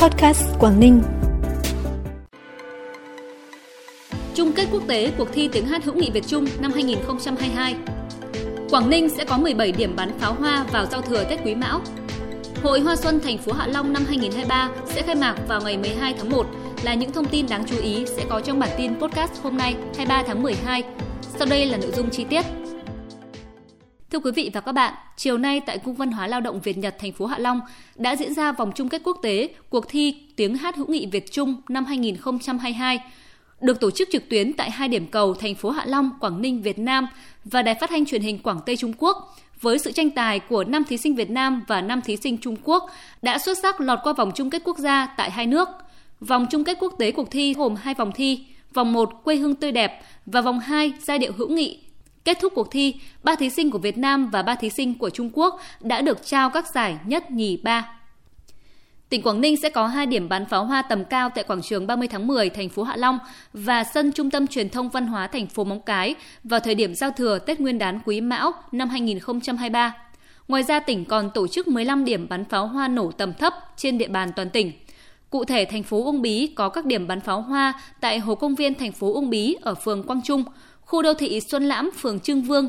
Podcast Quảng Ninh. Chung kết quốc tế cuộc thi tiếng hát hữu nghị Việt Trung năm 2022. Quảng Ninh sẽ có 17 điểm bắn pháo hoa vào giao thừa Tết Quý Mão. Hội Hoa Xuân thành phố Hạ Long năm 2023 sẽ khai mạc vào ngày 12 tháng 1 là những thông tin đáng chú ý sẽ có trong bản tin podcast hôm nay 23 tháng 12. Sau đây là nội dung chi tiết. Thưa quý vị và các bạn, chiều nay tại Cung văn hóa lao động Việt Nhật thành phố Hạ Long đã diễn ra vòng chung kết quốc tế cuộc thi tiếng hát hữu nghị Việt Trung năm 2022 được tổ chức trực tuyến tại hai điểm cầu thành phố Hạ Long, Quảng Ninh, Việt Nam và Đài Phát thanh Truyền hình Quảng Tây Trung Quốc với sự tranh tài của năm thí sinh Việt Nam và năm thí sinh Trung Quốc đã xuất sắc lọt qua vòng chung kết quốc gia tại hai nước. Vòng chung kết quốc tế cuộc thi gồm hai vòng thi, vòng 1 quê hương tươi đẹp và vòng 2 giai điệu hữu nghị Kết thúc cuộc thi, ba thí sinh của Việt Nam và ba thí sinh của Trung Quốc đã được trao các giải nhất, nhì, ba. Tỉnh Quảng Ninh sẽ có hai điểm bắn pháo hoa tầm cao tại quảng trường 30 tháng 10 thành phố Hạ Long và sân Trung tâm Truyền thông Văn hóa thành phố Móng Cái vào thời điểm giao thừa Tết Nguyên đán Quý Mão năm 2023. Ngoài ra tỉnh còn tổ chức 15 điểm bắn pháo hoa nổ tầm thấp trên địa bàn toàn tỉnh. Cụ thể, thành phố Uông Bí có các điểm bắn pháo hoa tại Hồ Công viên thành phố Uông Bí ở phường Quang Trung, khu đô thị Xuân Lãm, phường Trương Vương.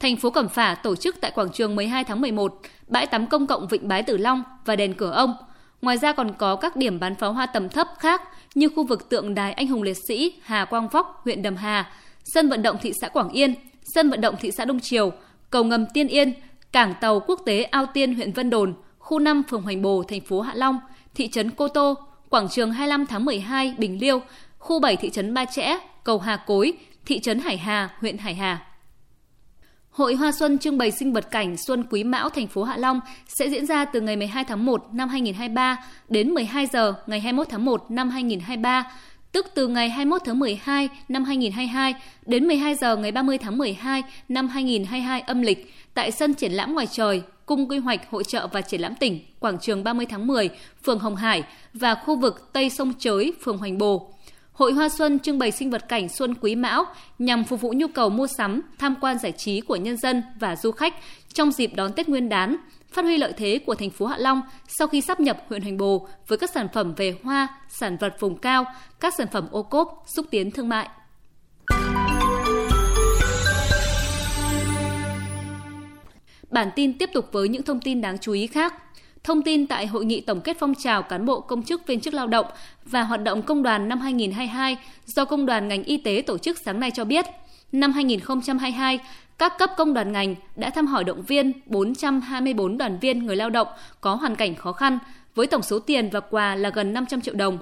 Thành phố Cẩm Phả tổ chức tại quảng trường 12 tháng 11, bãi tắm công cộng Vịnh Bái Tử Long và đền Cửa Ông. Ngoài ra còn có các điểm bắn pháo hoa tầm thấp khác như khu vực tượng đài anh hùng liệt sĩ Hà Quang Vóc, huyện Đầm Hà, sân vận động thị xã Quảng Yên, sân vận động thị xã Đông Triều, cầu ngầm Tiên Yên, cảng tàu quốc tế Ao Tiên, huyện Vân Đồn, khu 5 phường Hoành Bồ, thành phố Hạ Long, thị trấn Cô Tô, quảng trường 25 tháng 12, Bình Liêu, khu 7 thị trấn Ba Chẽ, cầu Hà Cối, thị trấn Hải Hà, huyện Hải Hà. Hội Hoa Xuân trưng bày sinh vật cảnh Xuân Quý Mão thành phố Hạ Long sẽ diễn ra từ ngày 12 tháng 1 năm 2023 đến 12 giờ ngày 21 tháng 1 năm 2023, tức từ ngày 21 tháng 12 năm 2022 đến 12 giờ ngày 30 tháng 12 năm 2022 âm lịch tại sân triển lãm ngoài trời, Cung Quy hoạch Hội trợ và Triển lãm tỉnh, quảng trường 30 tháng 10, phường Hồng Hải và khu vực Tây Sông Chới, phường Hoành Bồ. Hội Hoa Xuân trưng bày sinh vật cảnh Xuân Quý Mão nhằm phục vụ nhu cầu mua sắm, tham quan giải trí của nhân dân và du khách trong dịp đón Tết Nguyên đán, phát huy lợi thế của thành phố Hạ Long sau khi sắp nhập huyện Hoành Bồ với các sản phẩm về hoa, sản vật vùng cao, các sản phẩm ô cốp, xúc tiến thương mại. Bản tin tiếp tục với những thông tin đáng chú ý khác. Thông tin tại hội nghị tổng kết phong trào cán bộ công chức viên chức lao động và hoạt động công đoàn năm 2022 do Công đoàn ngành y tế tổ chức sáng nay cho biết, năm 2022, các cấp công đoàn ngành đã thăm hỏi động viên 424 đoàn viên người lao động có hoàn cảnh khó khăn với tổng số tiền và quà là gần 500 triệu đồng.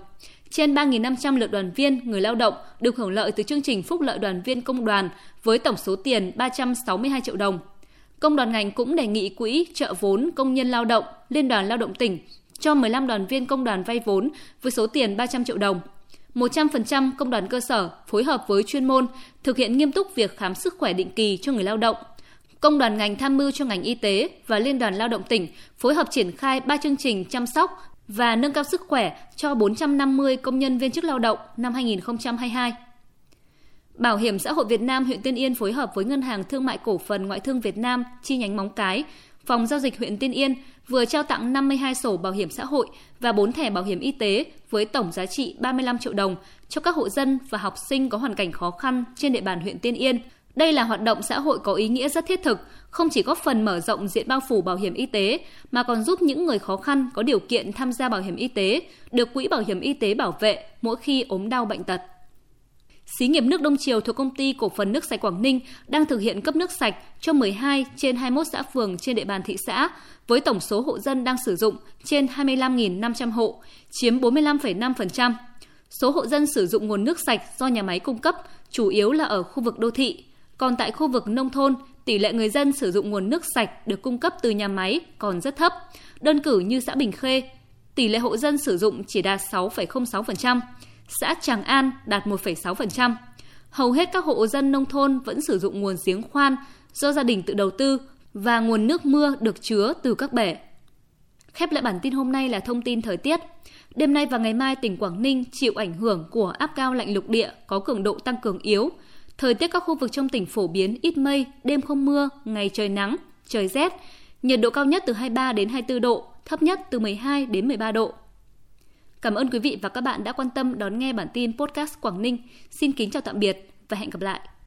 Trên 3.500 lượt đoàn viên người lao động được hưởng lợi từ chương trình phúc lợi đoàn viên công đoàn với tổng số tiền 362 triệu đồng. Công đoàn ngành cũng đề nghị quỹ trợ vốn công nhân lao động, Liên đoàn Lao động tỉnh cho 15 đoàn viên công đoàn vay vốn với số tiền 300 triệu đồng. 100% công đoàn cơ sở phối hợp với chuyên môn thực hiện nghiêm túc việc khám sức khỏe định kỳ cho người lao động. Công đoàn ngành tham mưu cho ngành y tế và Liên đoàn Lao động tỉnh phối hợp triển khai 3 chương trình chăm sóc và nâng cao sức khỏe cho 450 công nhân viên chức lao động năm 2022. Bảo hiểm xã hội Việt Nam huyện Tiên Yên phối hợp với Ngân hàng Thương mại Cổ phần Ngoại thương Việt Nam chi nhánh Móng Cái, Phòng giao dịch huyện Tiên Yên vừa trao tặng 52 sổ bảo hiểm xã hội và 4 thẻ bảo hiểm y tế với tổng giá trị 35 triệu đồng cho các hộ dân và học sinh có hoàn cảnh khó khăn trên địa bàn huyện Tiên Yên. Đây là hoạt động xã hội có ý nghĩa rất thiết thực, không chỉ góp phần mở rộng diện bao phủ bảo hiểm y tế mà còn giúp những người khó khăn có điều kiện tham gia bảo hiểm y tế được quỹ bảo hiểm y tế bảo vệ mỗi khi ốm đau bệnh tật. Xí nghiệp nước Đông Triều thuộc công ty cổ phần nước sạch Quảng Ninh đang thực hiện cấp nước sạch cho 12 trên 21 xã phường trên địa bàn thị xã với tổng số hộ dân đang sử dụng trên 25.500 hộ, chiếm 45,5%. Số hộ dân sử dụng nguồn nước sạch do nhà máy cung cấp chủ yếu là ở khu vực đô thị, còn tại khu vực nông thôn, tỷ lệ người dân sử dụng nguồn nước sạch được cung cấp từ nhà máy còn rất thấp. Đơn cử như xã Bình Khê, tỷ lệ hộ dân sử dụng chỉ đạt 6,06%, xã Tràng An đạt 1,6%. Hầu hết các hộ dân nông thôn vẫn sử dụng nguồn giếng khoan do gia đình tự đầu tư và nguồn nước mưa được chứa từ các bể. Khép lại bản tin hôm nay là thông tin thời tiết. Đêm nay và ngày mai tỉnh Quảng Ninh chịu ảnh hưởng của áp cao lạnh lục địa có cường độ tăng cường yếu. Thời tiết các khu vực trong tỉnh phổ biến ít mây, đêm không mưa, ngày trời nắng, trời rét. Nhiệt độ cao nhất từ 23 đến 24 độ, thấp nhất từ 12 đến 13 độ. Cảm ơn quý vị và các bạn đã quan tâm đón nghe bản tin podcast Quảng Ninh. Xin kính chào tạm biệt và hẹn gặp lại.